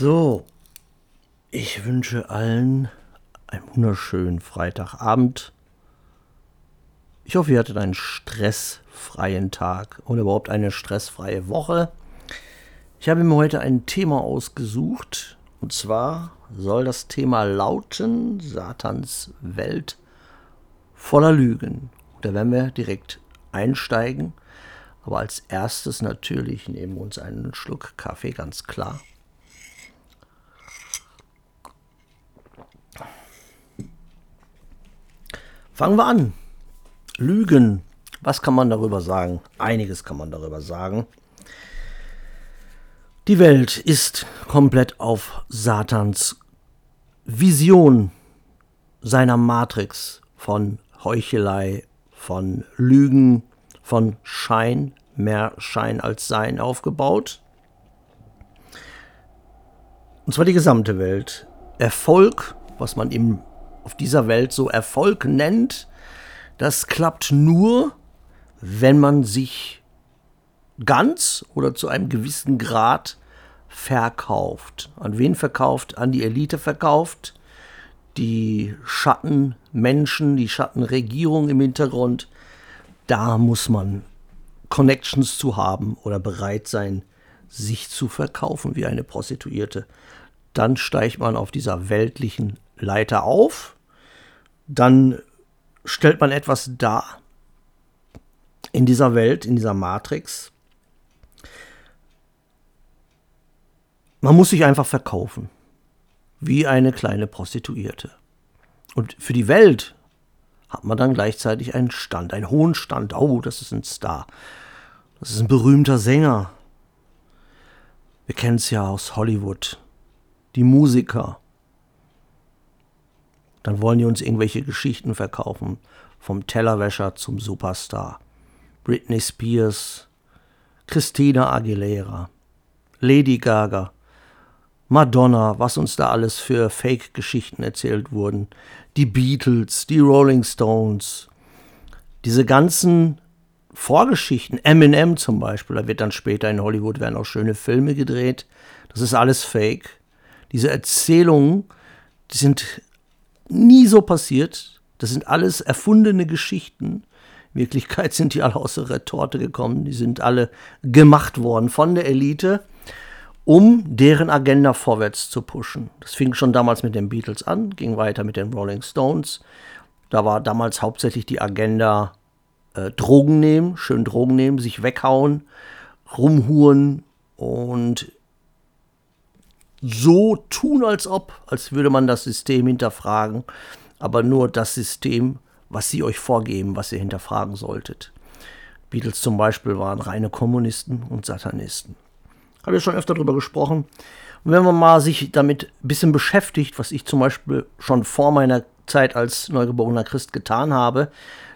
So, ich wünsche allen einen wunderschönen Freitagabend. Ich hoffe, ihr hattet einen stressfreien Tag und überhaupt eine stressfreie Woche. Ich habe mir heute ein Thema ausgesucht und zwar soll das Thema lauten Satans Welt voller Lügen. Da werden wir direkt einsteigen. Aber als erstes natürlich nehmen wir uns einen Schluck Kaffee, ganz klar. Fangen wir an. Lügen. Was kann man darüber sagen? Einiges kann man darüber sagen. Die Welt ist komplett auf Satans Vision seiner Matrix von Heuchelei, von Lügen, von Schein, mehr Schein als Sein aufgebaut. Und zwar die gesamte Welt. Erfolg, was man im auf dieser Welt so Erfolg nennt, das klappt nur, wenn man sich ganz oder zu einem gewissen Grad verkauft. An wen verkauft? An die Elite verkauft. Die Schattenmenschen, die Schattenregierung im Hintergrund. Da muss man Connections zu haben oder bereit sein, sich zu verkaufen wie eine Prostituierte. Dann steigt man auf dieser weltlichen Leiter auf, dann stellt man etwas dar in dieser Welt, in dieser Matrix. Man muss sich einfach verkaufen, wie eine kleine Prostituierte. Und für die Welt hat man dann gleichzeitig einen Stand, einen hohen Stand. Oh, das ist ein Star. Das ist ein berühmter Sänger. Wir kennen es ja aus Hollywood. Die Musiker, dann wollen die uns irgendwelche Geschichten verkaufen. Vom Tellerwäscher zum Superstar. Britney Spears, Christina Aguilera, Lady Gaga, Madonna, was uns da alles für Fake-Geschichten erzählt wurden. Die Beatles, die Rolling Stones, diese ganzen Vorgeschichten, Eminem zum Beispiel, da wird dann später in Hollywood werden auch schöne Filme gedreht. Das ist alles Fake. Diese Erzählungen, die sind nie so passiert. Das sind alles erfundene Geschichten. In Wirklichkeit sind die alle aus der Retorte gekommen. Die sind alle gemacht worden von der Elite, um deren Agenda vorwärts zu pushen. Das fing schon damals mit den Beatles an, ging weiter mit den Rolling Stones. Da war damals hauptsächlich die Agenda äh, Drogen nehmen, schön Drogen nehmen, sich weghauen, rumhuren und so tun, als ob, als würde man das System hinterfragen, aber nur das System, was sie euch vorgeben, was ihr hinterfragen solltet. Beatles zum Beispiel waren reine Kommunisten und Satanisten. Habe ich schon öfter darüber gesprochen. Und wenn man mal sich damit ein bisschen beschäftigt, was ich zum Beispiel schon vor meiner Zeit als neugeborener Christ getan habe,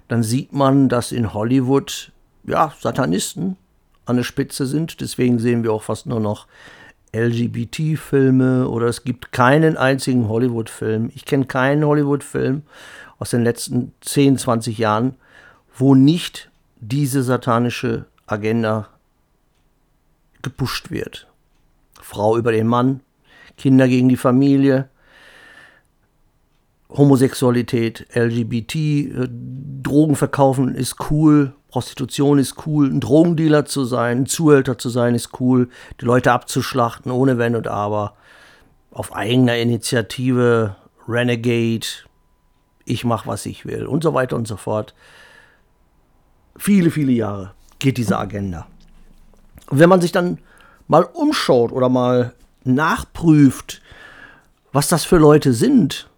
dann sieht man, dass in Hollywood ja Satanisten an der Spitze sind. Deswegen sehen wir auch fast nur noch LGBT-Filme oder es gibt keinen einzigen Hollywood-Film. Ich kenne keinen Hollywood-Film aus den letzten 10, 20 Jahren, wo nicht diese satanische Agenda gepusht wird. Frau über den Mann, Kinder gegen die Familie, Homosexualität, LGBT, äh, Drogen verkaufen ist cool, Prostitution ist cool, ein Drogendealer zu sein, ein Zuhälter zu sein ist cool, die Leute abzuschlachten ohne Wenn und Aber, auf eigener Initiative, Renegade, ich mach was ich will und so weiter und so fort. Viele, viele Jahre geht diese Agenda. Und wenn man sich dann mal umschaut oder mal nachprüft, was das für Leute sind,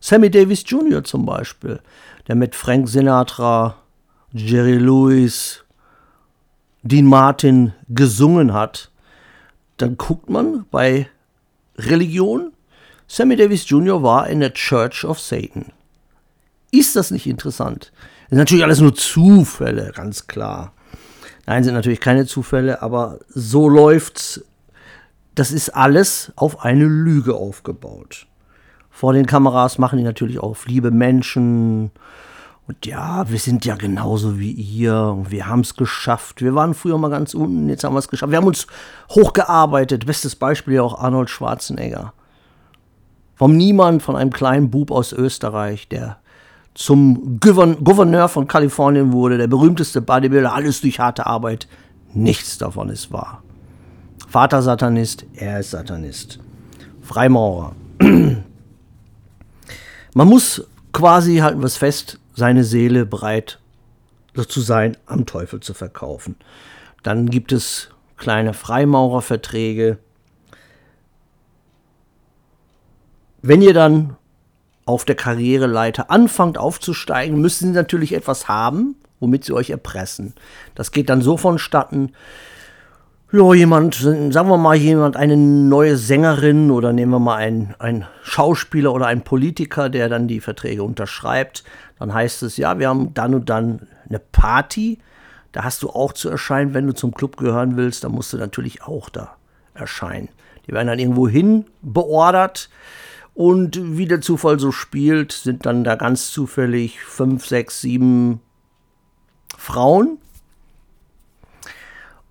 Sammy Davis Jr. zum Beispiel, der mit Frank Sinatra, Jerry Lewis, Dean Martin gesungen hat, dann guckt man bei Religion, Sammy Davis Jr. war in der Church of Satan. Ist das nicht interessant? Das sind natürlich alles nur Zufälle, ganz klar. Nein, sind natürlich keine Zufälle, aber so läuft's. Das ist alles auf eine Lüge aufgebaut. Vor den Kameras machen die natürlich auch liebe Menschen Und ja, wir sind ja genauso wie ihr und wir haben es geschafft. Wir waren früher mal ganz unten, jetzt haben wir es geschafft. Wir haben uns hochgearbeitet. Bestes Beispiel ja auch Arnold Schwarzenegger. Vom Niemand, von einem kleinen Bub aus Österreich, der zum Gouverneur von Kalifornien wurde, der berühmteste Bodybuilder, alles durch harte Arbeit. Nichts davon ist wahr. Vater Satanist, er ist Satanist. Freimaurer. Man muss quasi, halten wir es fest, seine Seele bereit zu sein, am Teufel zu verkaufen. Dann gibt es kleine Freimaurerverträge. Wenn ihr dann auf der Karriereleiter anfangt aufzusteigen, müssen sie natürlich etwas haben, womit sie euch erpressen. Das geht dann so vonstatten, ja, jemand, sagen wir mal jemand, eine neue Sängerin oder nehmen wir mal einen, einen Schauspieler oder einen Politiker, der dann die Verträge unterschreibt, dann heißt es, ja, wir haben dann und dann eine Party, da hast du auch zu erscheinen, wenn du zum Club gehören willst, dann musst du natürlich auch da erscheinen. Die werden dann irgendwo hin beordert und wie der Zufall so spielt, sind dann da ganz zufällig fünf, sechs, sieben Frauen.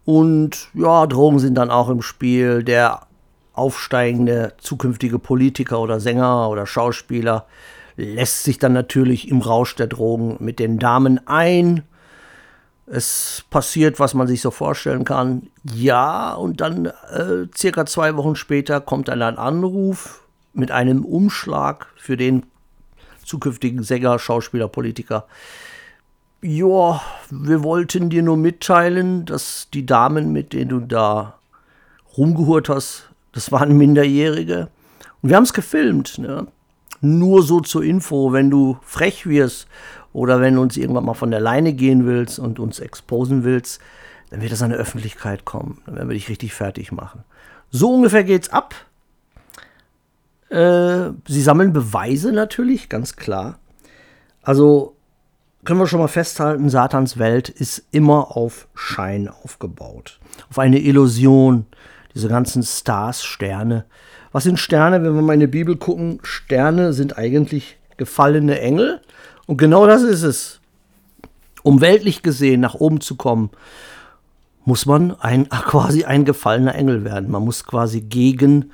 Und ja, Drogen sind dann auch im Spiel. Der aufsteigende zukünftige Politiker oder Sänger oder Schauspieler lässt sich dann natürlich im Rausch der Drogen mit den Damen ein. Es passiert, was man sich so vorstellen kann. Ja, und dann äh, circa zwei Wochen später kommt dann ein Anruf mit einem Umschlag für den zukünftigen Sänger, Schauspieler, Politiker. Ja, wir wollten dir nur mitteilen, dass die Damen, mit denen du da rumgehurt hast, das waren Minderjährige. Und wir haben es gefilmt. Ne? Nur so zur Info, wenn du frech wirst oder wenn du uns irgendwann mal von der Leine gehen willst und uns exposen willst, dann wird das an die Öffentlichkeit kommen. Dann werden wir dich richtig fertig machen. So ungefähr geht's ab. Äh, sie sammeln Beweise natürlich, ganz klar. Also können wir schon mal festhalten, Satans Welt ist immer auf Schein aufgebaut. Auf eine Illusion. Diese ganzen Stars, Sterne. Was sind Sterne, wenn wir mal in die Bibel gucken? Sterne sind eigentlich gefallene Engel. Und genau das ist es. Um weltlich gesehen nach oben zu kommen, muss man ein, quasi ein gefallener Engel werden. Man muss quasi gegen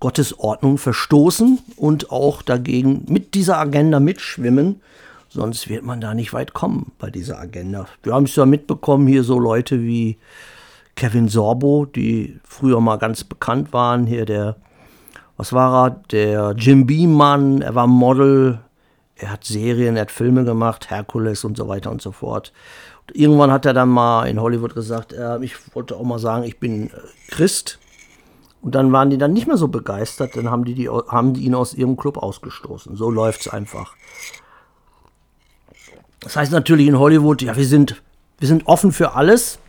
Gottes Ordnung verstoßen und auch dagegen mit dieser Agenda mitschwimmen. Sonst wird man da nicht weit kommen bei dieser Agenda. Wir haben es ja mitbekommen, hier so Leute wie Kevin Sorbo, die früher mal ganz bekannt waren. Hier der, was war er? Der Jim Beam-Mann, er war Model, er hat Serien, er hat Filme gemacht, Herkules und so weiter und so fort. Und irgendwann hat er dann mal in Hollywood gesagt, äh, ich wollte auch mal sagen, ich bin äh, Christ. Und dann waren die dann nicht mehr so begeistert, dann haben die, die, haben die ihn aus ihrem Club ausgestoßen. So läuft es einfach. Das heißt natürlich in Hollywood, ja, wir sind, wir sind offen für alles.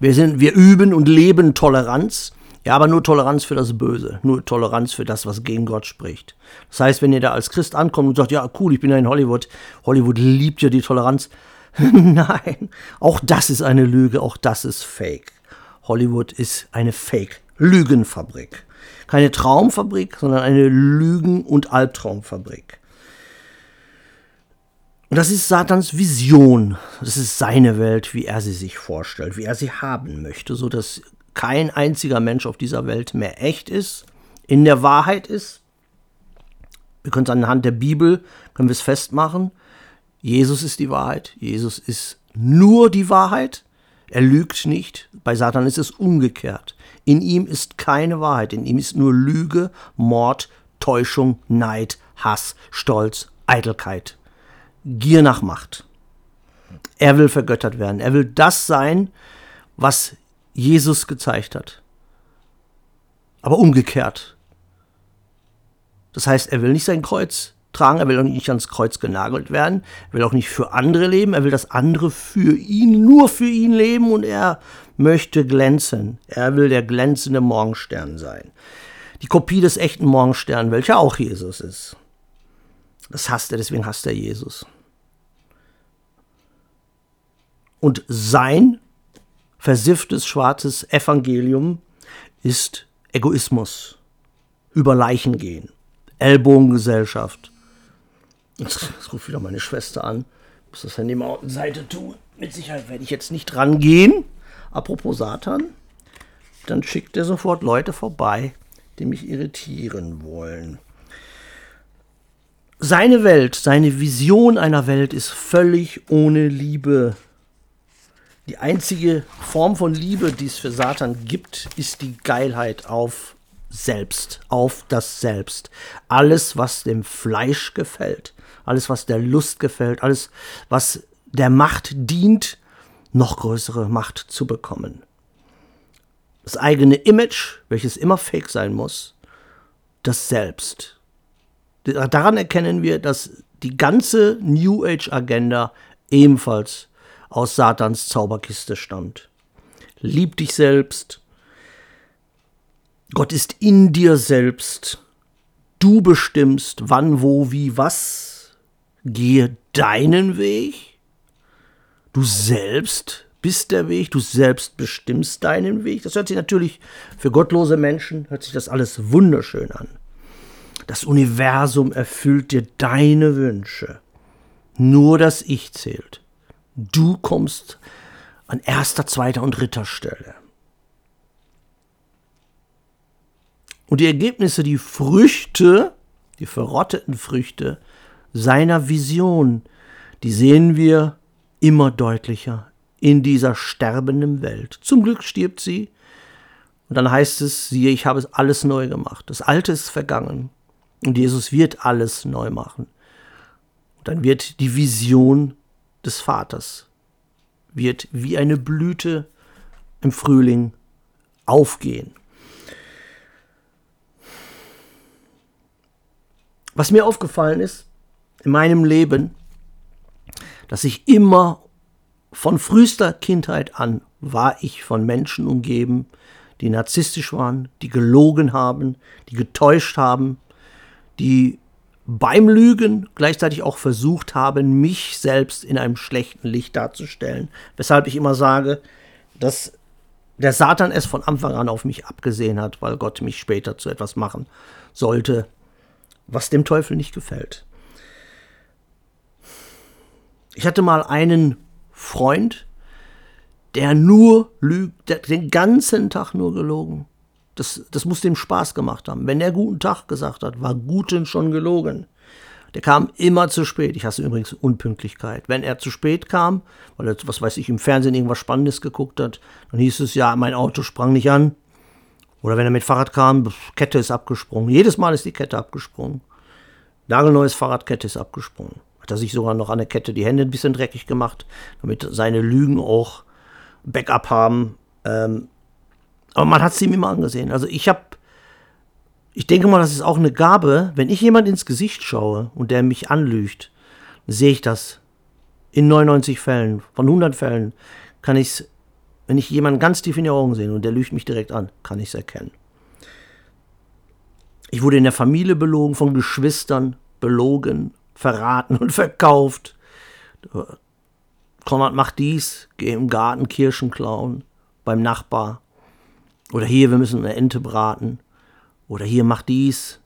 Wir, sind, wir üben und leben Toleranz. Ja, aber nur Toleranz für das Böse, nur Toleranz für das, was gegen Gott spricht. Das heißt, wenn ihr da als Christ ankommt und sagt, ja, cool, ich bin ja in Hollywood, Hollywood liebt ja die Toleranz. Nein, auch das ist eine Lüge, auch das ist Fake. Hollywood ist eine Fake. Lügenfabrik. Keine Traumfabrik, sondern eine Lügen- und Albtraumfabrik. Und das ist Satans Vision. Das ist seine Welt, wie er sie sich vorstellt, wie er sie haben möchte, so dass kein einziger Mensch auf dieser Welt mehr echt ist, in der Wahrheit ist. Wir können es anhand der Bibel, können wir es festmachen. Jesus ist die Wahrheit. Jesus ist nur die Wahrheit. Er lügt nicht. Bei Satan ist es umgekehrt. In ihm ist keine Wahrheit. In ihm ist nur Lüge, Mord, Täuschung, Neid, Hass, Stolz, Eitelkeit, Gier nach Macht. Er will vergöttert werden. Er will das sein, was Jesus gezeigt hat. Aber umgekehrt. Das heißt, er will nicht sein Kreuz tragen, er will auch nicht ans Kreuz genagelt werden, er will auch nicht für andere leben, er will, dass andere für ihn, nur für ihn leben und er möchte glänzen. Er will der glänzende Morgenstern sein. Die Kopie des echten Morgensterns, welcher auch Jesus ist. Das hasst er, deswegen hasst er Jesus. Und sein versifftes schwarzes Evangelium ist Egoismus, über Leichen gehen, Ellbogengesellschaft, Jetzt, ruft wieder meine Schwester an. Ich muss das Handy mal auf die Seite tun. Mit Sicherheit werde ich jetzt nicht rangehen. Apropos Satan, dann schickt er sofort Leute vorbei, die mich irritieren wollen. Seine Welt, seine Vision einer Welt ist völlig ohne Liebe. Die einzige Form von Liebe, die es für Satan gibt, ist die Geilheit auf selbst, auf das Selbst. Alles, was dem Fleisch gefällt, alles, was der Lust gefällt, alles, was der Macht dient, noch größere Macht zu bekommen. Das eigene Image, welches immer fake sein muss, das Selbst. Daran erkennen wir, dass die ganze New Age-Agenda ebenfalls aus Satans Zauberkiste stammt. Lieb dich selbst, Gott ist in dir selbst. Du bestimmst, wann, wo, wie, was. Gehe deinen Weg. Du selbst bist der Weg, du selbst bestimmst deinen Weg. Das hört sich natürlich für gottlose Menschen, hört sich das alles wunderschön an. Das Universum erfüllt dir deine Wünsche. Nur das Ich zählt. Du kommst an erster, zweiter und dritter Stelle. Und die Ergebnisse, die Früchte, die verrotteten Früchte seiner Vision, die sehen wir immer deutlicher in dieser sterbenden Welt. Zum Glück stirbt sie. Und dann heißt es, siehe, ich habe alles neu gemacht. Das Alte ist vergangen. Und Jesus wird alles neu machen. Und dann wird die Vision des Vaters, wird wie eine Blüte im Frühling aufgehen. Was mir aufgefallen ist in meinem Leben, dass ich immer von frühester Kindheit an war ich von Menschen umgeben, die narzisstisch waren, die gelogen haben, die getäuscht haben, die beim Lügen gleichzeitig auch versucht haben, mich selbst in einem schlechten Licht darzustellen. Weshalb ich immer sage, dass der Satan es von Anfang an auf mich abgesehen hat, weil Gott mich später zu etwas machen sollte, was dem Teufel nicht gefällt. Ich hatte mal einen Freund, der nur lügt, der den ganzen Tag nur gelogen. Das, das muss dem Spaß gemacht haben. Wenn er guten Tag gesagt hat, war Guten schon gelogen. Der kam immer zu spät. Ich hasse übrigens Unpünktlichkeit. Wenn er zu spät kam, weil er, was weiß ich, im Fernsehen irgendwas Spannendes geguckt hat, dann hieß es ja, mein Auto sprang nicht an. Oder wenn er mit Fahrrad kam, Kette ist abgesprungen. Jedes Mal ist die Kette abgesprungen. Nagelneues Fahrradkette ist abgesprungen. Hat er sich sogar noch an der Kette die Hände ein bisschen dreckig gemacht, damit seine Lügen auch Backup haben. Ähm, aber man hat es ihm immer angesehen. Also ich habe, ich denke mal, das ist auch eine Gabe, wenn ich jemand ins Gesicht schaue und der mich anlügt, sehe ich das. In 99 Fällen, von 100 Fällen kann ich es wenn ich jemanden ganz tief in die Augen sehe und der lügt mich direkt an, kann ich es erkennen. Ich wurde in der Familie belogen, von Geschwistern belogen, verraten und verkauft. Konrad macht dies, geh im Garten Kirschen klauen, beim Nachbar. Oder hier, wir müssen eine Ente braten. Oder hier, mach dies.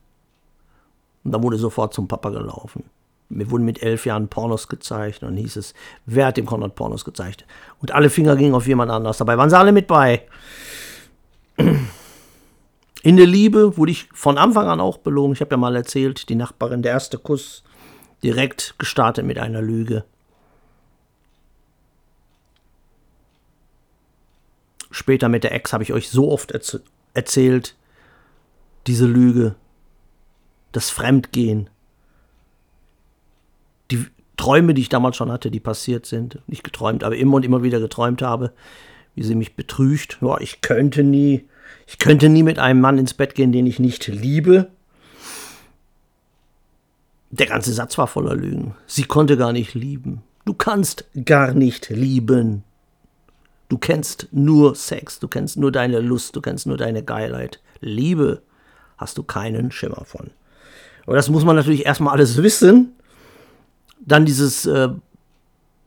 Und dann wurde sofort zum Papa gelaufen. Mir wurden mit elf Jahren Pornos gezeigt und dann hieß es, wer hat dem Konrad Pornos gezeigt? Und alle Finger gingen auf jemand anders. Dabei waren sie alle mit bei. In der Liebe wurde ich von Anfang an auch belogen. Ich habe ja mal erzählt, die Nachbarin, der erste Kuss, direkt gestartet mit einer Lüge. Später mit der Ex habe ich euch so oft erz erzählt, diese Lüge, das Fremdgehen, die Träume, die ich damals schon hatte, die passiert sind, nicht geträumt, aber immer und immer wieder geträumt habe, wie sie mich betrügt. Ja, ich könnte nie, ich könnte nie mit einem Mann ins Bett gehen, den ich nicht liebe. Der ganze Satz war voller Lügen. Sie konnte gar nicht lieben. Du kannst gar nicht lieben. Du kennst nur Sex, du kennst nur deine Lust, du kennst nur deine Geilheit. Liebe hast du keinen Schimmer von. Aber das muss man natürlich erstmal alles wissen, dann dieses äh,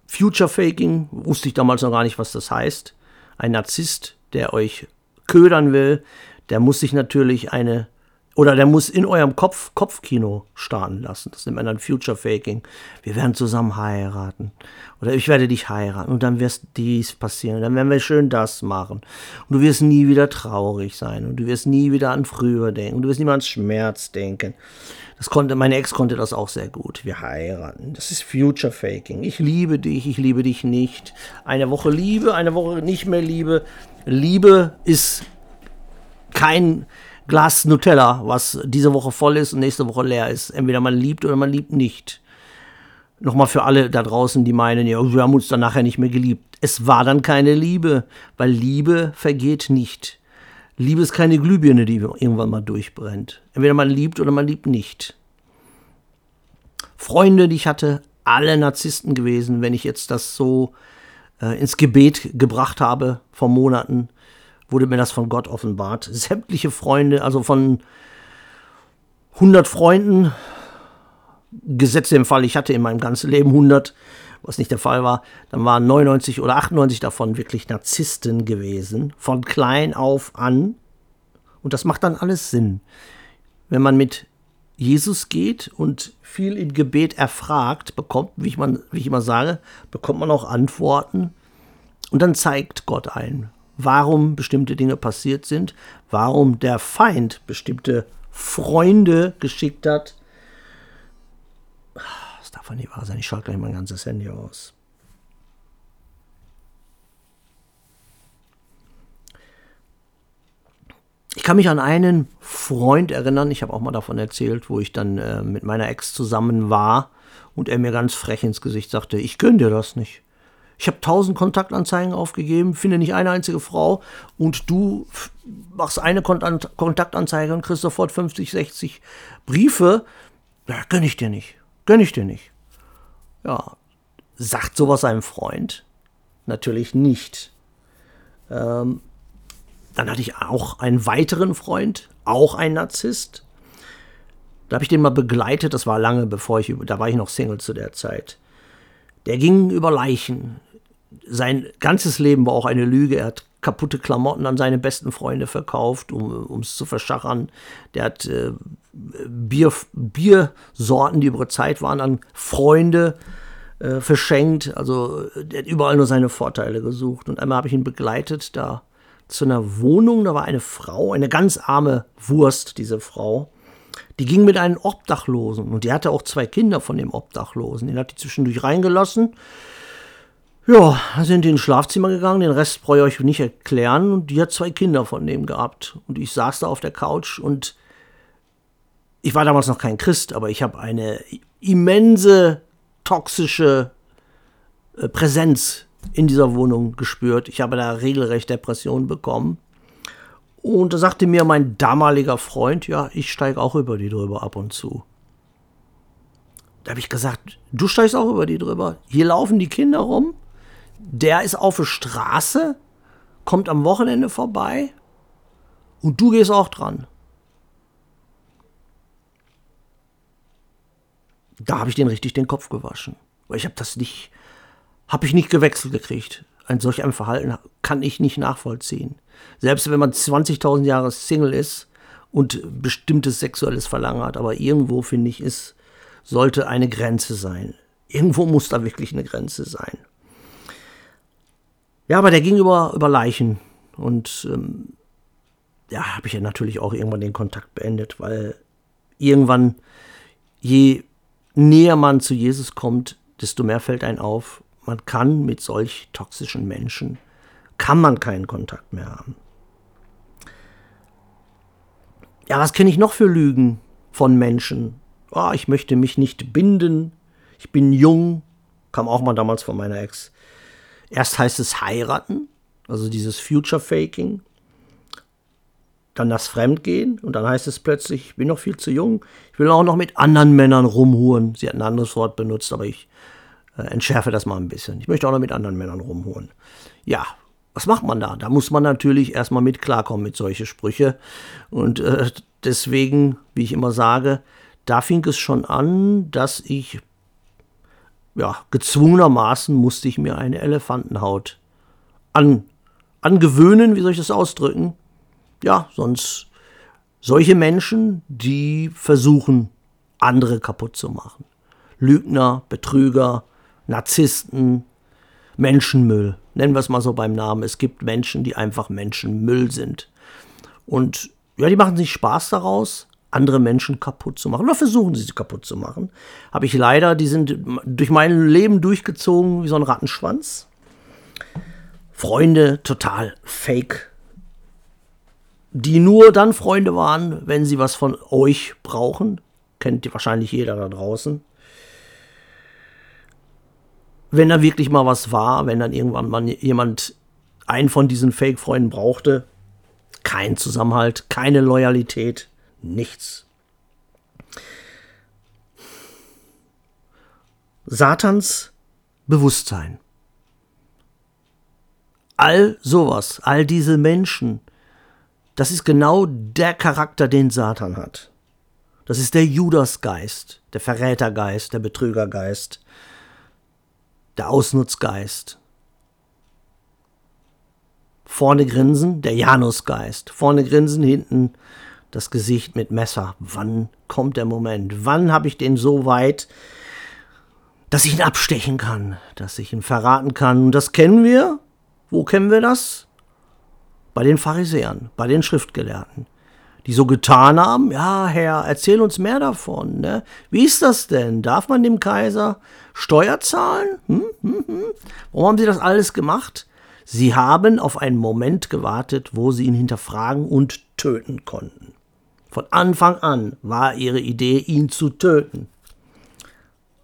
Future Faking, wusste ich damals noch gar nicht, was das heißt. Ein Narzisst, der euch ködern will, der muss sich natürlich eine Oder der muss in eurem Kopf Kopfkino starten lassen. Das nennt man dann Future Faking. Wir werden zusammen heiraten. Oder ich werde dich heiraten. Und dann wirst dies passieren. Dann werden wir schön das machen. Und du wirst nie wieder traurig sein. Und du wirst nie wieder an früher denken. Und du wirst nie an Schmerz denken. Das konnte, meine Ex konnte das auch sehr gut. Wir heiraten. Das ist Future Faking. Ich liebe dich, ich liebe dich nicht. Eine Woche Liebe, eine Woche nicht mehr Liebe. Liebe ist kein Glas Nutella, was diese Woche voll ist und nächste Woche leer ist. Entweder man liebt oder man liebt nicht. Nochmal für alle da draußen, die meinen, ja, wir haben uns dann nachher nicht mehr geliebt. Es war dann keine Liebe, weil Liebe vergeht nicht. Liebe ist keine Glühbirne, die irgendwann mal durchbrennt. Entweder man liebt oder man liebt nicht. Freunde, die ich hatte, alle Narzissten gewesen, wenn ich jetzt das so äh, ins Gebet gebracht habe vor Monaten wurde mir das von Gott offenbart. Sämtliche Freunde, also von 100 Freunden, gesetzt im Fall, ich hatte in meinem ganzen Leben 100, was nicht der Fall war, dann waren 99 oder 98 davon wirklich Narzissten gewesen, von klein auf an. Und das macht dann alles Sinn. Wenn man mit Jesus geht und viel im Gebet erfragt, bekommt, wie ich, man, wie ich immer sage, bekommt man auch Antworten. Und dann zeigt Gott ein, warum bestimmte Dinge passiert sind, warum der Feind bestimmte Freunde geschickt hat. Das darf doch nicht wahr sein. Ich schalte gleich mein ganzes Handy aus. Ich kann mich an einen Freund erinnern, ich habe auch mal davon erzählt, wo ich dann äh, mit meiner Ex zusammen war und er mir ganz frech ins Gesicht sagte, ich gönne dir das nicht. Ich habe tausend Kontaktanzeigen aufgegeben, finde nicht eine einzige Frau und du machst eine Kontaktanzeige und kriegst sofort 50, 60 Briefe. Ja, gönn ich dir nicht. Gönn ich dir nicht. Ja, sagt sowas einem Freund? Natürlich nicht. Ähm, dann hatte ich auch einen weiteren Freund, auch ein Narzisst. Da habe ich den mal begleitet, das war lange bevor ich, da war ich noch Single zu der Zeit. Der ging über Leichen sein ganzes Leben war auch eine Lüge. Er hat kaputte Klamotten an seine besten Freunde verkauft, um es zu verschachern. Der hat äh, Bier, Biersorten, die über Zeit waren, an Freunde äh, verschenkt. Also der hat überall nur seine Vorteile gesucht. Und einmal habe ich ihn begleitet da zu einer Wohnung. Da war eine Frau, eine ganz arme Wurst, diese Frau. Die ging mit einem Obdachlosen und die hatte auch zwei Kinder von dem Obdachlosen. Den hat die zwischendurch reingelassen. Ja, sind die ins Schlafzimmer gegangen, den Rest brauche ich euch nicht erklären. Und die hat zwei Kinder von dem gehabt. Und ich saß da auf der Couch und ich war damals noch kein Christ, aber ich habe eine immense toxische äh, Präsenz in dieser Wohnung gespürt. Ich habe da regelrecht Depressionen bekommen. Und da sagte mir mein damaliger Freund, ja, ich steige auch über die drüber ab und zu. Da habe ich gesagt, du steigst auch über die drüber. Hier laufen die Kinder rum der ist auf der Straße, kommt am Wochenende vorbei und du gehst auch dran. Da habe ich den richtig den Kopf gewaschen. Weil ich habe das nicht, habe ich nicht gewechselt gekriegt. Ein solch ein Verhalten kann ich nicht nachvollziehen. Selbst wenn man 20.000 Jahre Single ist und bestimmtes sexuelles Verlangen hat, aber irgendwo finde ich, es sollte eine Grenze sein. Irgendwo muss da wirklich eine Grenze sein. Ja, aber der ging über, über Leichen. Und ähm, ja, habe ich ja natürlich auch irgendwann den Kontakt beendet, weil irgendwann, je näher man zu Jesus kommt, desto mehr fällt ein auf, man kann mit solch toxischen Menschen, kann man keinen Kontakt mehr haben. Ja, was kenne ich noch für Lügen von Menschen? Oh, ich möchte mich nicht binden, ich bin jung, kam auch mal damals von meiner Ex. Erst heißt es heiraten, also dieses Future Faking. Dann das Fremdgehen und dann heißt es plötzlich, ich bin noch viel zu jung, ich will auch noch mit anderen Männern rumhuren. Sie hat ein anderes Wort benutzt, aber ich äh, entschärfe das mal ein bisschen. Ich möchte auch noch mit anderen Männern rumhuren. Ja, was macht man da? Da muss man natürlich erstmal mit klarkommen mit solche Sprüche. Und äh, deswegen, wie ich immer sage, da fing es schon an, dass ich ja, gezwungenermaßen musste ich mir eine Elefantenhaut an, angewöhnen, wie soll ich das ausdrücken? Ja, sonst Solche Menschen, die versuchen, andere kaputt zu machen. Lügner, Betrüger, Narzissten, Menschenmüll. Nennen wir es mal so beim Namen. Es gibt Menschen, die einfach Menschenmüll sind. Und ja, die machen sich Spaß daraus, andere Menschen kaputt zu machen. Oder versuchen sie sie kaputt zu machen. Habe ich leider, die sind durch mein Leben durchgezogen wie so ein Rattenschwanz. Freunde total fake. Die nur dann Freunde waren, wenn sie was von euch brauchen. Kennt wahrscheinlich jeder da draußen wenn da wirklich mal was war, wenn dann irgendwann mal jemand einen von diesen Fake-Freunden brauchte, kein Zusammenhalt, keine Loyalität, nichts. Satans Bewusstsein. All sowas, all diese Menschen, das ist genau der Charakter, den Satan hat. Das ist der Judasgeist, der Verrätergeist, der Betrügergeist, der Ausnutzgeist. Vorne grinsen, der Janusgeist. Vorne grinsen, hinten das Gesicht mit Messer. Wann kommt der Moment? Wann habe ich den so weit, dass ich ihn abstechen kann, dass ich ihn verraten kann? Und das kennen wir. Wo kennen wir das? Bei den Pharisäern, bei den Schriftgelehrten die so getan haben, ja, Herr, erzähl uns mehr davon. Ne? Wie ist das denn? Darf man dem Kaiser Steuer zahlen? Hm, hm, hm. Warum haben sie das alles gemacht? Sie haben auf einen Moment gewartet, wo sie ihn hinterfragen und töten konnten. Von Anfang an war ihre Idee, ihn zu töten.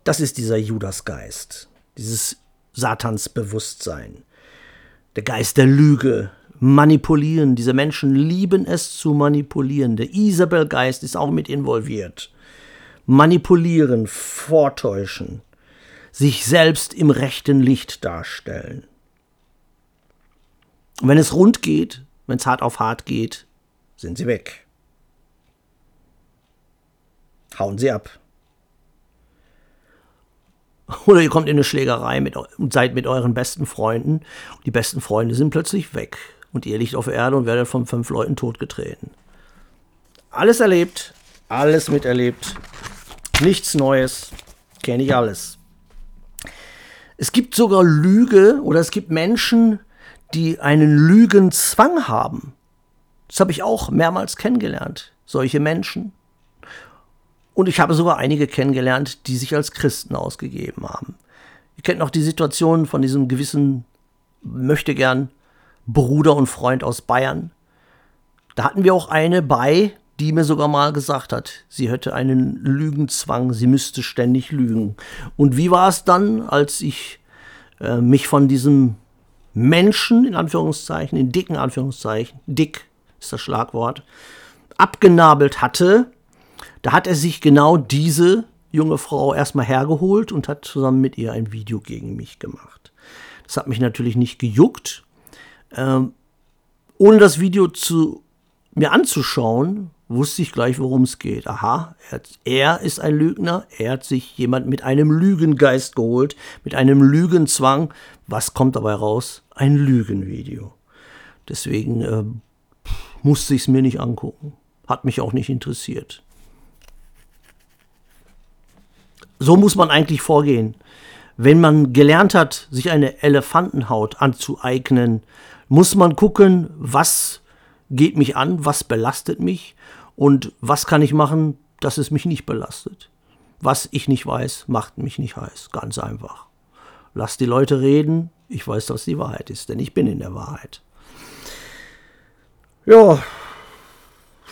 Das ist dieser Judasgeist, dieses Satansbewusstsein, der Geist der Lüge, manipulieren. Diese Menschen lieben es zu manipulieren. Der Isabel-Geist ist auch mit involviert. Manipulieren, vortäuschen, sich selbst im rechten Licht darstellen. Und wenn es rund geht, wenn es hart auf hart geht, sind sie weg. Hauen sie ab. Oder ihr kommt in eine Schlägerei mit, und seid mit euren besten Freunden. Die besten Freunde sind plötzlich weg und ihr liegt auf Erde und werdet von fünf Leuten totgetreten. Alles erlebt, alles miterlebt, nichts Neues, kenne ich alles. Es gibt sogar Lüge oder es gibt Menschen, die einen Lügenzwang haben. Das habe ich auch mehrmals kennengelernt, solche Menschen. Und ich habe sogar einige kennengelernt, die sich als Christen ausgegeben haben. Ihr kennt noch die Situation von diesem gewissen möchte gern Bruder und Freund aus Bayern. Da hatten wir auch eine bei, die mir sogar mal gesagt hat, sie hätte einen Lügenzwang, sie müsste ständig lügen. Und wie war es dann, als ich äh, mich von diesem Menschen, in Anführungszeichen, in dicken Anführungszeichen, dick ist das Schlagwort, abgenabelt hatte, da hat er sich genau diese junge Frau erstmal hergeholt und hat zusammen mit ihr ein Video gegen mich gemacht. Das hat mich natürlich nicht gejuckt, ähm, ohne das Video zu mir anzuschauen, wusste ich gleich, worum es geht. Aha, er, er, ist ein Lügner, er hat sich jemand mit einem Lügengeist geholt, mit einem Lügenzwang. Was kommt dabei raus? Ein Lügenvideo. Deswegen äh, musste ich es mir nicht angucken. Hat mich auch nicht interessiert. So muss man eigentlich vorgehen. Wenn man gelernt hat, sich eine Elefantenhaut anzueignen, muss man gucken, was geht mich an, was belastet mich und was kann ich machen, dass es mich nicht belastet. Was ich nicht weiß, macht mich nicht heiß. Ganz einfach. Lass die Leute reden, ich weiß, was die Wahrheit ist, denn ich bin in der Wahrheit. Ja,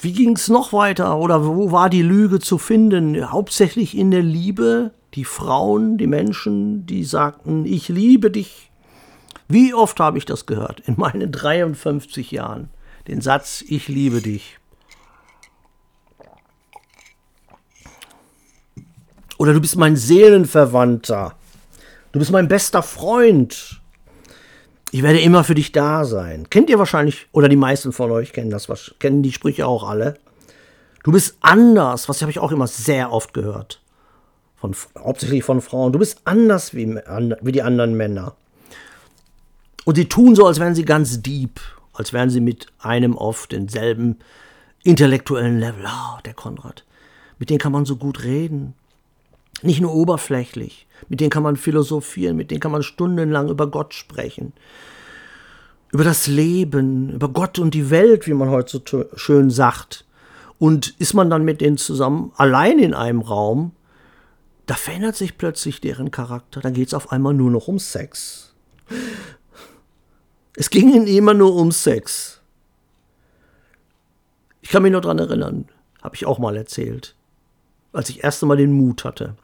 wie ging es noch weiter oder wo war die Lüge zu finden? Hauptsächlich in der Liebe, die Frauen, die Menschen, die sagten, ich liebe dich, wie oft habe ich das gehört in meinen 53 Jahren? Den Satz, ich liebe dich. Oder du bist mein Seelenverwandter. Du bist mein bester Freund. Ich werde immer für dich da sein. Kennt ihr wahrscheinlich, oder die meisten von euch kennen das, kennen die Sprüche auch alle. Du bist anders, was habe ich auch immer sehr oft gehört. Von, hauptsächlich von Frauen. Du bist anders wie, wie die anderen Männer. Und sie tun so, als wären sie ganz deep, als wären sie mit einem auf denselben intellektuellen Level. Ah, oh, der Konrad. Mit dem kann man so gut reden. Nicht nur oberflächlich. Mit denen kann man philosophieren, mit denen kann man stundenlang über Gott sprechen. Über das Leben, über Gott und die Welt, wie man heute so schön sagt. Und ist man dann mit denen zusammen, allein in einem Raum, da verändert sich plötzlich deren Charakter. Dann geht es auf einmal nur noch um Sex. Es ging ihnen immer nur um Sex. Ich kann mich nur daran erinnern, habe ich auch mal erzählt, als ich erst einmal den Mut hatte,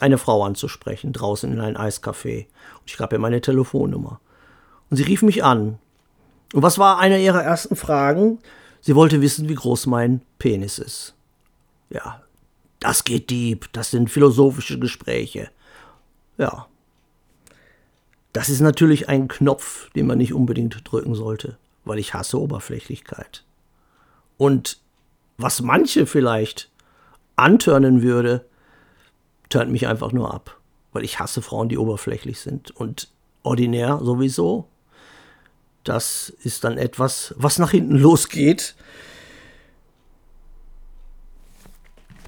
eine Frau anzusprechen, draußen in ein Eiscafé. Und ich gab ihr meine Telefonnummer. Und sie rief mich an. Und was war eine ihrer ersten Fragen? Sie wollte wissen, wie groß mein Penis ist. Ja, das geht deep, das sind philosophische Gespräche. Ja. Das ist natürlich ein Knopf, den man nicht unbedingt drücken sollte, weil ich hasse Oberflächlichkeit. Und was manche vielleicht antörnen würde, turnt mich einfach nur ab, weil ich hasse Frauen, die oberflächlich sind und ordinär sowieso. Das ist dann etwas, was nach hinten losgeht.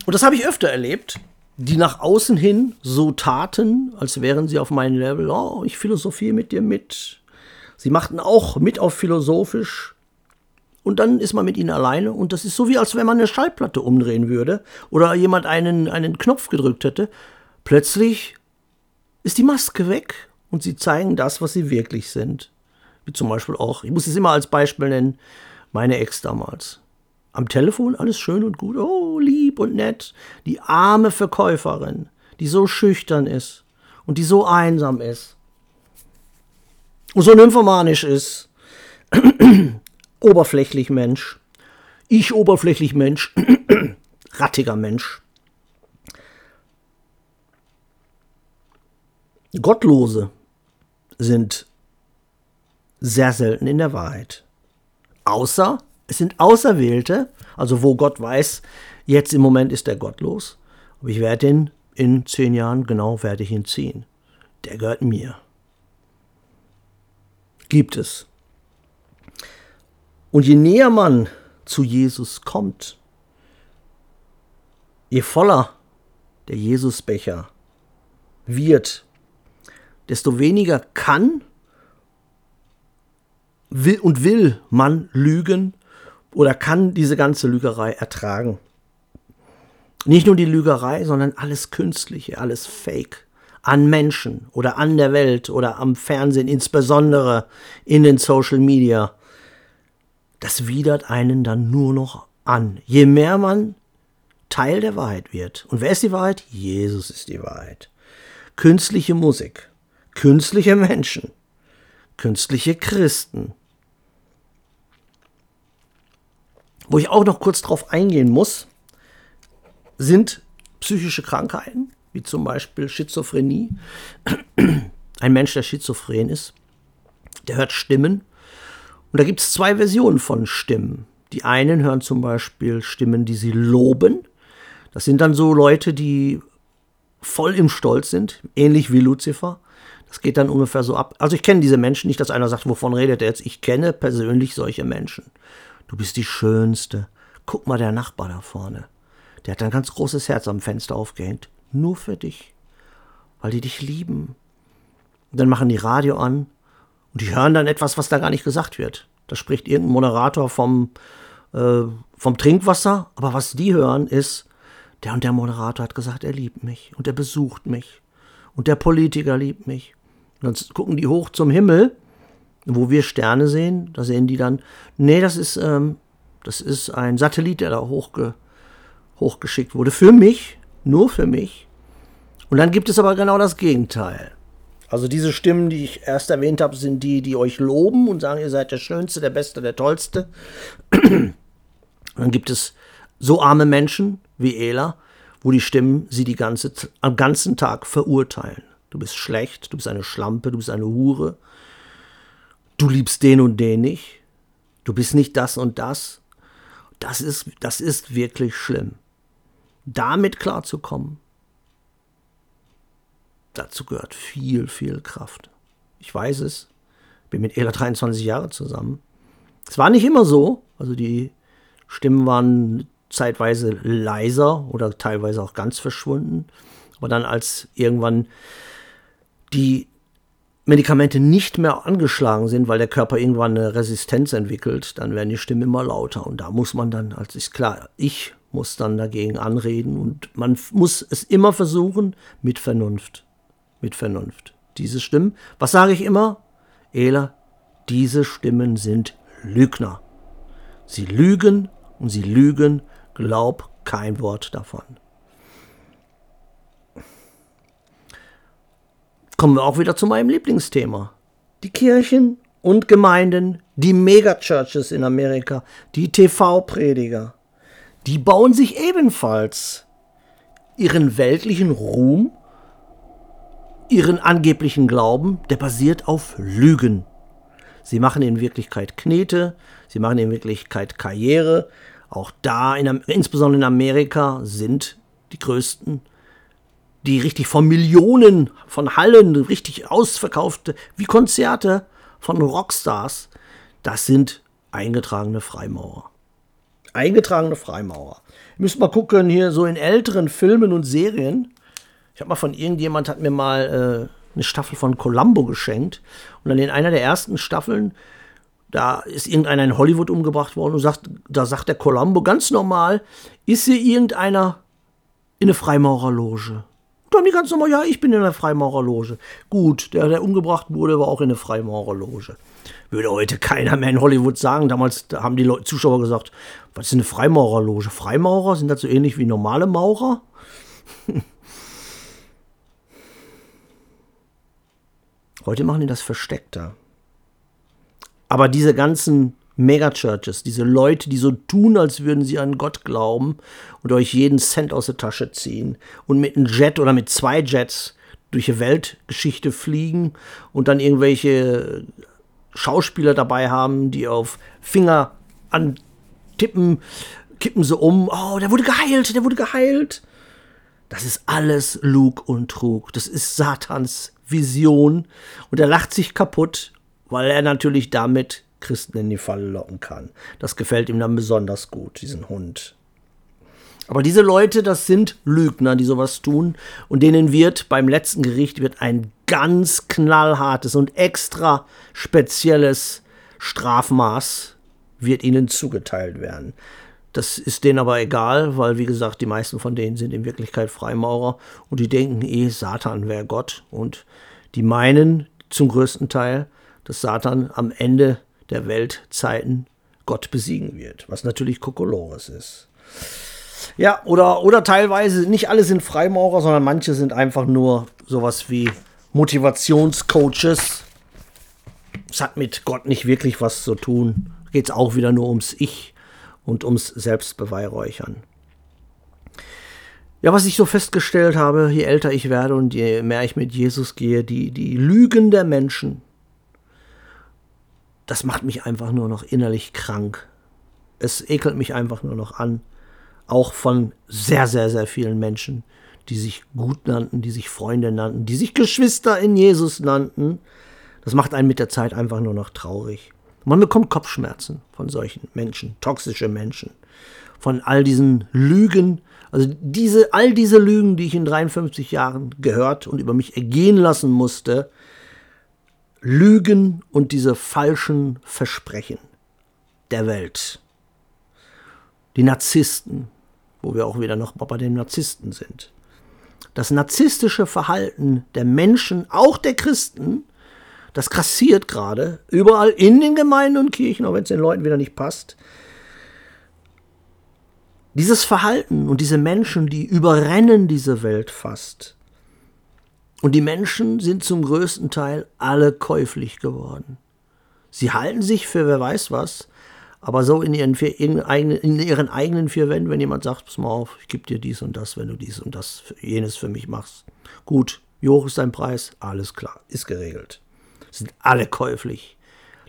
Und das habe ich öfter erlebt, die nach außen hin so taten, als wären sie auf meinem Level. Oh, ich philosophiere mit dir mit. Sie machten auch mit auf philosophisch. Und dann ist man mit ihnen alleine und das ist so wie als wenn man eine Schallplatte umdrehen würde oder jemand einen, einen Knopf gedrückt hätte. Plötzlich ist die Maske weg und sie zeigen das, was sie wirklich sind. Wie zum Beispiel auch, ich muss es immer als Beispiel nennen, meine Ex damals. Am Telefon alles schön und gut, oh, lieb und nett. Die arme Verkäuferin, die so schüchtern ist und die so einsam ist und so nymphomanisch ist. oberflächlich Mensch. Ich oberflächlich Mensch. Rattiger Mensch. Gottlose sind sehr selten in der Wahrheit. Außer es sind Auserwählte, also wo Gott weiß, jetzt im Moment ist er gottlos, aber ich werde ihn in zehn Jahren genau werde ich ihn ziehen. Der gehört mir. Gibt es. Und je näher man zu Jesus kommt, je voller der Jesusbecher wird, desto weniger kann will und will man lügen oder kann diese ganze Lügerei ertragen. Nicht nur die Lügerei, sondern alles Künstliche, alles Fake an Menschen oder an der Welt oder am Fernsehen, insbesondere in den Social Media. Das widert einen dann nur noch an. Je mehr man Teil der Wahrheit wird. Und wer ist die Wahrheit? Jesus ist die Wahrheit. Künstliche Musik, künstliche Menschen, künstliche Christen, Wo ich auch noch kurz drauf eingehen muss, sind psychische Krankheiten, wie zum Beispiel Schizophrenie. Ein Mensch, der schizophren ist, der hört Stimmen. Und da gibt es zwei Versionen von Stimmen. Die einen hören zum Beispiel Stimmen, die sie loben. Das sind dann so Leute, die voll im Stolz sind, ähnlich wie Lucifer. Das geht dann ungefähr so ab. Also ich kenne diese Menschen nicht, dass einer sagt, wovon redet er jetzt. Ich kenne persönlich solche Menschen. Du bist die Schönste. Guck mal, der Nachbar da vorne. Der hat ein ganz großes Herz am Fenster aufgehängt. Nur für dich. Weil die dich lieben. Und dann machen die Radio an und die hören dann etwas, was da gar nicht gesagt wird. Da spricht irgendein Moderator vom, äh, vom Trinkwasser, aber was die hören ist, der und der Moderator hat gesagt, er liebt mich und er besucht mich und der Politiker liebt mich. Und dann gucken die hoch zum Himmel wo wir Sterne sehen, da sehen die dann, nee, das ist, ähm, das ist ein Satellit, der da hochge, hochgeschickt wurde. Für mich, nur für mich. Und dann gibt es aber genau das Gegenteil. Also diese Stimmen, die ich erst erwähnt habe, sind die, die euch loben und sagen, ihr seid der Schönste, der Beste, der Tollste. Dann gibt es so arme Menschen wie Ela, wo die Stimmen sie die ganze, am ganzen Tag verurteilen. Du bist schlecht, du bist eine Schlampe, du bist eine Hure, du liebst den und den nicht, du bist nicht das und das. Das ist, das ist wirklich schlimm. Damit klarzukommen, dazu gehört viel, viel Kraft. Ich weiß es, bin mit Ela 23 Jahre zusammen. Es war nicht immer so, also die Stimmen waren zeitweise leiser oder teilweise auch ganz verschwunden. Aber dann, als irgendwann die Medikamente nicht mehr angeschlagen sind, weil der Körper irgendwann eine Resistenz entwickelt, dann werden die Stimmen immer lauter. Und da muss man dann, als ist klar, ich muss dann dagegen anreden und man muss es immer versuchen mit Vernunft. Mit Vernunft. Diese Stimmen, was sage ich immer? Ela, diese Stimmen sind Lügner. Sie lügen und sie lügen, glaub kein Wort davon. Kommen wir auch wieder zu meinem Lieblingsthema. Die Kirchen und Gemeinden, die Megachurches in Amerika, die TV-Prediger, die bauen sich ebenfalls ihren weltlichen Ruhm, ihren angeblichen Glauben, der basiert auf Lügen. Sie machen in Wirklichkeit Knete, sie machen in Wirklichkeit Karriere. Auch da, in, insbesondere in Amerika, sind die größten die richtig von Millionen von Hallen, richtig ausverkaufte, wie Konzerte von Rockstars, das sind eingetragene Freimaurer. Eingetragene Freimaurer. Müsst mal gucken, hier so in älteren Filmen und Serien. Ich habe mal von irgendjemand hat mir mal äh, eine Staffel von Columbo geschenkt. Und dann in einer der ersten Staffeln, da ist irgendeiner in Hollywood umgebracht worden und sagt, da sagt der Columbo ganz normal, ist hier irgendeiner in eine Freimaurerloge? Dann die ganz normal, ja, ich bin in der Freimaurerloge. Gut, der, der umgebracht wurde, war auch in der Freimaurerloge. Würde heute keiner mehr in Hollywood sagen. Damals haben die Leute, Zuschauer gesagt, was ist eine Freimaurerloge? Freimaurer sind das so ähnlich wie normale Maurer? heute machen die das versteckter. Aber diese ganzen Megachurches, diese Leute, die so tun, als würden sie an Gott glauben und euch jeden Cent aus der Tasche ziehen und mit einem Jet oder mit zwei Jets durch die Weltgeschichte fliegen und dann irgendwelche Schauspieler dabei haben, die auf Finger antippen, kippen sie um. Oh, der wurde geheilt, der wurde geheilt. Das ist alles Lug und Trug. Das ist Satans Vision. Und er lacht sich kaputt, weil er natürlich damit Christen in die Falle locken kann. Das gefällt ihm dann besonders gut, diesen Hund. Aber diese Leute, das sind Lügner, die sowas tun. Und denen wird beim letzten Gericht wird ein ganz knallhartes und extra spezielles Strafmaß wird ihnen zugeteilt werden. Das ist denen aber egal, weil, wie gesagt, die meisten von denen sind in Wirklichkeit Freimaurer und die denken eh, Satan wäre Gott. Und die meinen zum größten Teil, dass Satan am Ende der Weltzeiten Gott besiegen wird, was natürlich Kokolores ist. Ja, oder, oder teilweise, nicht alle sind Freimaurer, sondern manche sind einfach nur sowas wie Motivationscoaches. Es hat mit Gott nicht wirklich was zu tun. Geht es auch wieder nur ums Ich und ums Selbstbeweihräuchern. Ja, was ich so festgestellt habe, je älter ich werde und je mehr ich mit Jesus gehe, die, die Lügen der Menschen, das macht mich einfach nur noch innerlich krank. Es ekelt mich einfach nur noch an. Auch von sehr, sehr, sehr vielen Menschen, die sich gut nannten, die sich Freunde nannten, die sich Geschwister in Jesus nannten. Das macht einen mit der Zeit einfach nur noch traurig. Man bekommt Kopfschmerzen von solchen Menschen, toxische Menschen, von all diesen Lügen. Also diese, all diese Lügen, die ich in 53 Jahren gehört und über mich ergehen lassen musste, Lügen und diese falschen Versprechen der Welt. Die Narzissten, wo wir auch wieder noch bei den Narzissten sind. Das narzisstische Verhalten der Menschen, auch der Christen, das grassiert gerade überall in den Gemeinden und Kirchen, auch wenn es den Leuten wieder nicht passt. Dieses Verhalten und diese Menschen, die überrennen diese Welt fast. Und die Menschen sind zum größten Teil alle käuflich geworden. Sie halten sich für wer weiß was, aber so in ihren, in, in ihren eigenen vier Wänden, wenn jemand sagt, pass mal auf, ich gebe dir dies und das, wenn du dies und das, jenes für mich machst. Gut, wie hoch ist dein Preis? Alles klar, ist geregelt. Sind alle käuflich.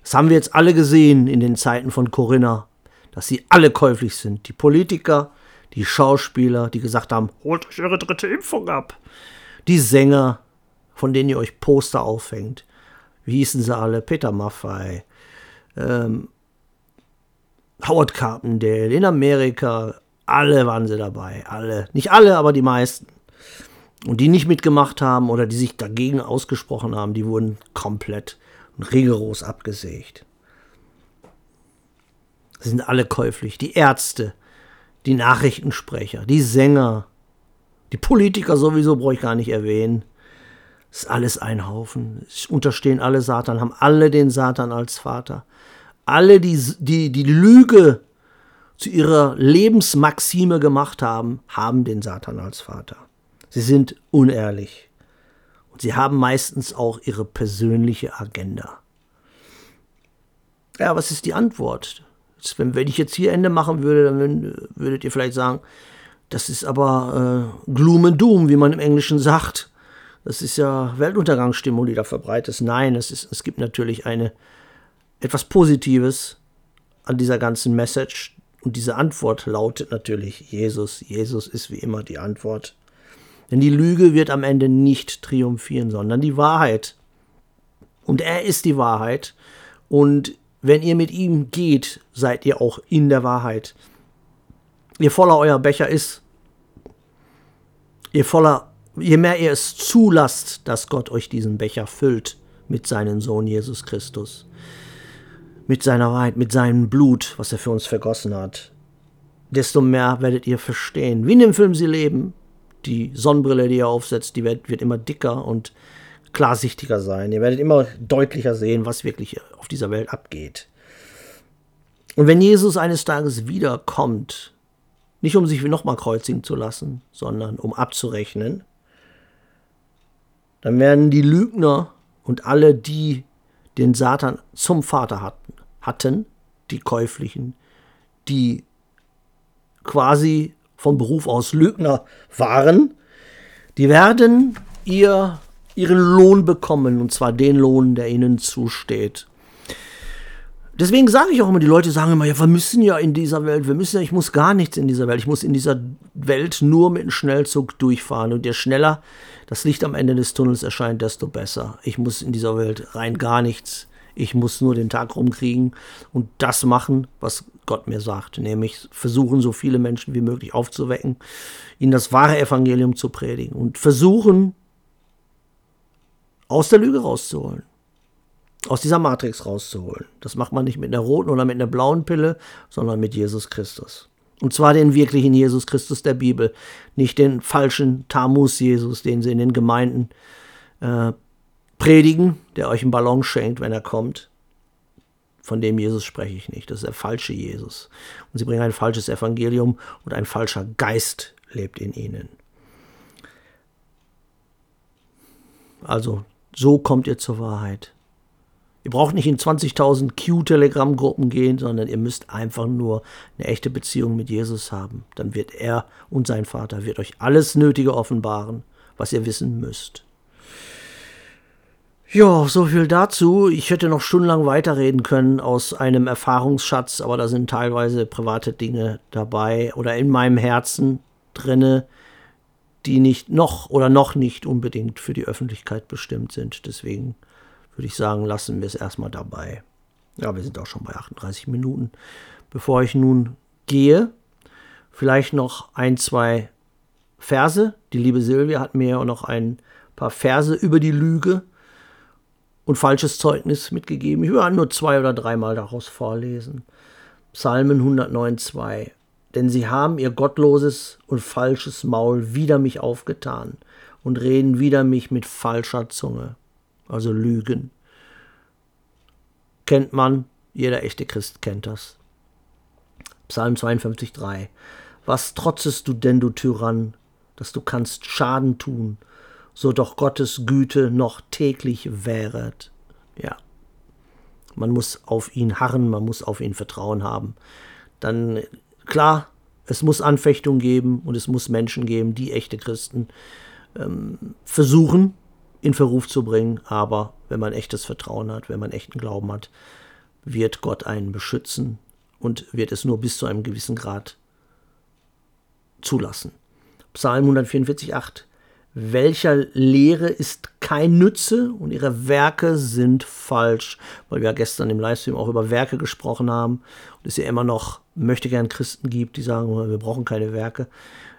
Das haben wir jetzt alle gesehen in den Zeiten von Corinna, dass sie alle käuflich sind. Die Politiker, die Schauspieler, die gesagt haben, holt euch eure dritte Impfung ab die Sänger, von denen ihr euch Poster aufhängt. Wie hießen sie alle? Peter Maffei, ähm, Howard Carpendale, in Amerika, alle waren sie dabei, alle. Nicht alle, aber die meisten. Und die nicht mitgemacht haben oder die sich dagegen ausgesprochen haben, die wurden komplett und rigoros abgesägt. Sie sind alle käuflich. Die Ärzte, die Nachrichtensprecher, die Sänger, die Politiker sowieso brauche ich gar nicht erwähnen. Das ist alles ein Haufen. Es unterstehen alle Satan, haben alle den Satan als Vater. Alle, die die, die Lüge zu ihrer Lebensmaxime gemacht haben, haben den Satan als Vater. Sie sind unehrlich. Und sie haben meistens auch ihre persönliche Agenda. Ja, was ist die Antwort? Wenn, wenn ich jetzt hier Ende machen würde, dann würdet ihr vielleicht sagen, das ist aber äh, Gloom and Doom, wie man im Englischen sagt. Das ist ja Weltuntergangsstimmung, die da verbreitet ist. Nein, es, ist, es gibt natürlich eine, etwas Positives an dieser ganzen Message. Und diese Antwort lautet natürlich Jesus. Jesus ist wie immer die Antwort. Denn die Lüge wird am Ende nicht triumphieren, sondern die Wahrheit. Und er ist die Wahrheit. Und wenn ihr mit ihm geht, seid ihr auch in der Wahrheit. Je voller euer Becher ist, je voller, je mehr ihr es zulasst, dass Gott euch diesen Becher füllt mit seinem Sohn Jesus Christus, mit seiner Wahrheit, mit seinem Blut, was er für uns vergossen hat, desto mehr werdet ihr verstehen, wie in dem Film Sie leben. Die Sonnenbrille, die ihr aufsetzt, die wird, wird immer dicker und klarsichtiger sein. Ihr werdet immer deutlicher sehen, was wirklich auf dieser Welt abgeht. Und wenn Jesus eines Tages wiederkommt, nicht um sich nochmal kreuzigen zu lassen, sondern um abzurechnen, dann werden die Lügner und alle, die den Satan zum Vater hatten, hatten, die Käuflichen, die quasi vom Beruf aus Lügner waren, die werden ihr ihren Lohn bekommen, und zwar den Lohn, der ihnen zusteht. Deswegen sage ich auch immer, die Leute sagen immer, ja, wir müssen ja in dieser Welt, wir müssen ja, ich muss gar nichts in dieser Welt, ich muss in dieser Welt nur mit einem Schnellzug durchfahren und je schneller das Licht am Ende des Tunnels erscheint, desto besser. Ich muss in dieser Welt rein gar nichts. Ich muss nur den Tag rumkriegen und das machen, was Gott mir sagt, nämlich versuchen, so viele Menschen wie möglich aufzuwecken, ihnen das wahre Evangelium zu predigen und versuchen, aus der Lüge rauszuholen. Aus dieser Matrix rauszuholen. Das macht man nicht mit einer roten oder mit einer blauen Pille, sondern mit Jesus Christus. Und zwar den wirklichen Jesus Christus der Bibel, nicht den falschen Tamus-Jesus, den sie in den Gemeinden äh, predigen, der euch einen Ballon schenkt, wenn er kommt. Von dem Jesus spreche ich nicht. Das ist der falsche Jesus. Und sie bringen ein falsches Evangelium und ein falscher Geist lebt in ihnen. Also so kommt ihr zur Wahrheit. Ihr braucht nicht in 20.000 Q-Telegram-Gruppen gehen, sondern ihr müsst einfach nur eine echte Beziehung mit Jesus haben. Dann wird er und sein Vater wird euch alles Nötige offenbaren, was ihr wissen müsst. Ja, so viel dazu. Ich hätte noch stundenlang weiterreden können aus einem Erfahrungsschatz, aber da sind teilweise private Dinge dabei oder in meinem Herzen drinne, die nicht noch oder noch nicht unbedingt für die Öffentlichkeit bestimmt sind. Deswegen würde ich sagen, lassen wir es erstmal dabei. Ja, wir sind auch schon bei 38 Minuten. Bevor ich nun gehe, vielleicht noch ein, zwei Verse. Die liebe Silvia hat mir ja noch ein paar Verse über die Lüge und falsches Zeugnis mitgegeben. Ich werde nur zwei oder dreimal daraus vorlesen. Psalmen 109, 2 denn sie haben ihr gottloses und falsches Maul wider mich aufgetan und reden wider mich mit falscher Zunge, also Lügen. Kennt man, jeder echte Christ kennt das. Psalm 52,3 Was trotzest du denn, du Tyrann, dass du kannst Schaden tun, so doch Gottes Güte noch täglich wäret. Ja, man muss auf ihn harren, man muss auf ihn Vertrauen haben. Dann Klar, es muss Anfechtung geben und es muss Menschen geben, die echte Christen ähm, versuchen in Verruf zu bringen, aber wenn man echtes Vertrauen hat, wenn man echten Glauben hat, wird Gott einen beschützen und wird es nur bis zu einem gewissen Grad zulassen. Psalm 144,8 Welcher Lehre ist kein Nütze und ihre Werke sind falsch, weil wir ja gestern im Livestream auch über Werke gesprochen haben und es ja immer noch möchte gern Christen gibt, die sagen, wir brauchen keine Werke.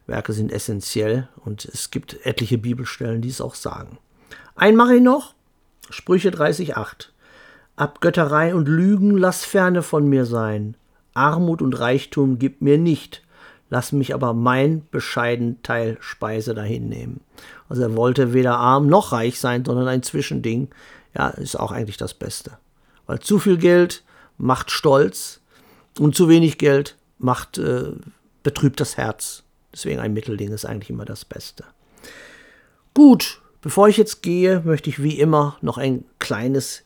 Werke sind essentiell und es gibt etliche Bibelstellen, die es auch sagen. Ein mache ich noch, Sprüche 30,8. Abgötterei und Lügen lass ferne von mir sein. Armut und Reichtum gib mir nicht. Lass mich aber mein bescheiden Teil Speise dahin nehmen. Also er wollte weder arm noch reich sein, sondern ein Zwischending. Ja, ist auch eigentlich das Beste. Weil zu viel Geld macht stolz und zu wenig Geld macht, äh, betrübt das Herz. Deswegen ein Mittelding ist eigentlich immer das Beste. Gut, bevor ich jetzt gehe, möchte ich wie immer noch ein kleines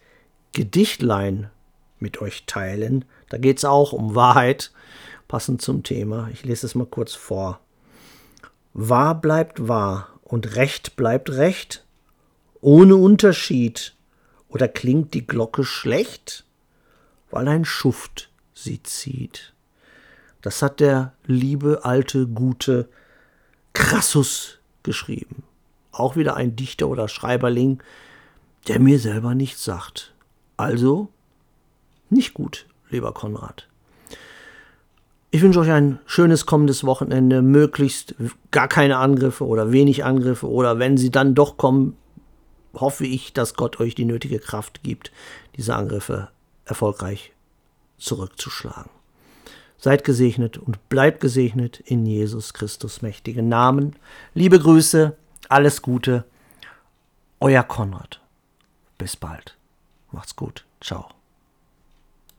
Gedichtlein mit euch teilen. Da geht es auch um Wahrheit, passend zum Thema. Ich lese es mal kurz vor. Wahr bleibt wahr und Recht bleibt Recht, ohne Unterschied. Oder klingt die Glocke schlecht, weil ein Schuft sie zieht? Das hat der liebe, alte, gute Crassus geschrieben. Auch wieder ein Dichter oder Schreiberling, der mir selber nichts sagt. Also nicht gut, lieber Konrad. Ich wünsche euch ein schönes kommendes Wochenende, möglichst gar keine Angriffe oder wenig Angriffe oder wenn sie dann doch kommen, hoffe ich, dass Gott euch die nötige Kraft gibt, diese Angriffe erfolgreich zurückzuschlagen. Seid gesegnet und bleibt gesegnet in Jesus Christus mächtigen Namen. Liebe Grüße, alles Gute, euer Konrad. Bis bald. Macht's gut. Ciao.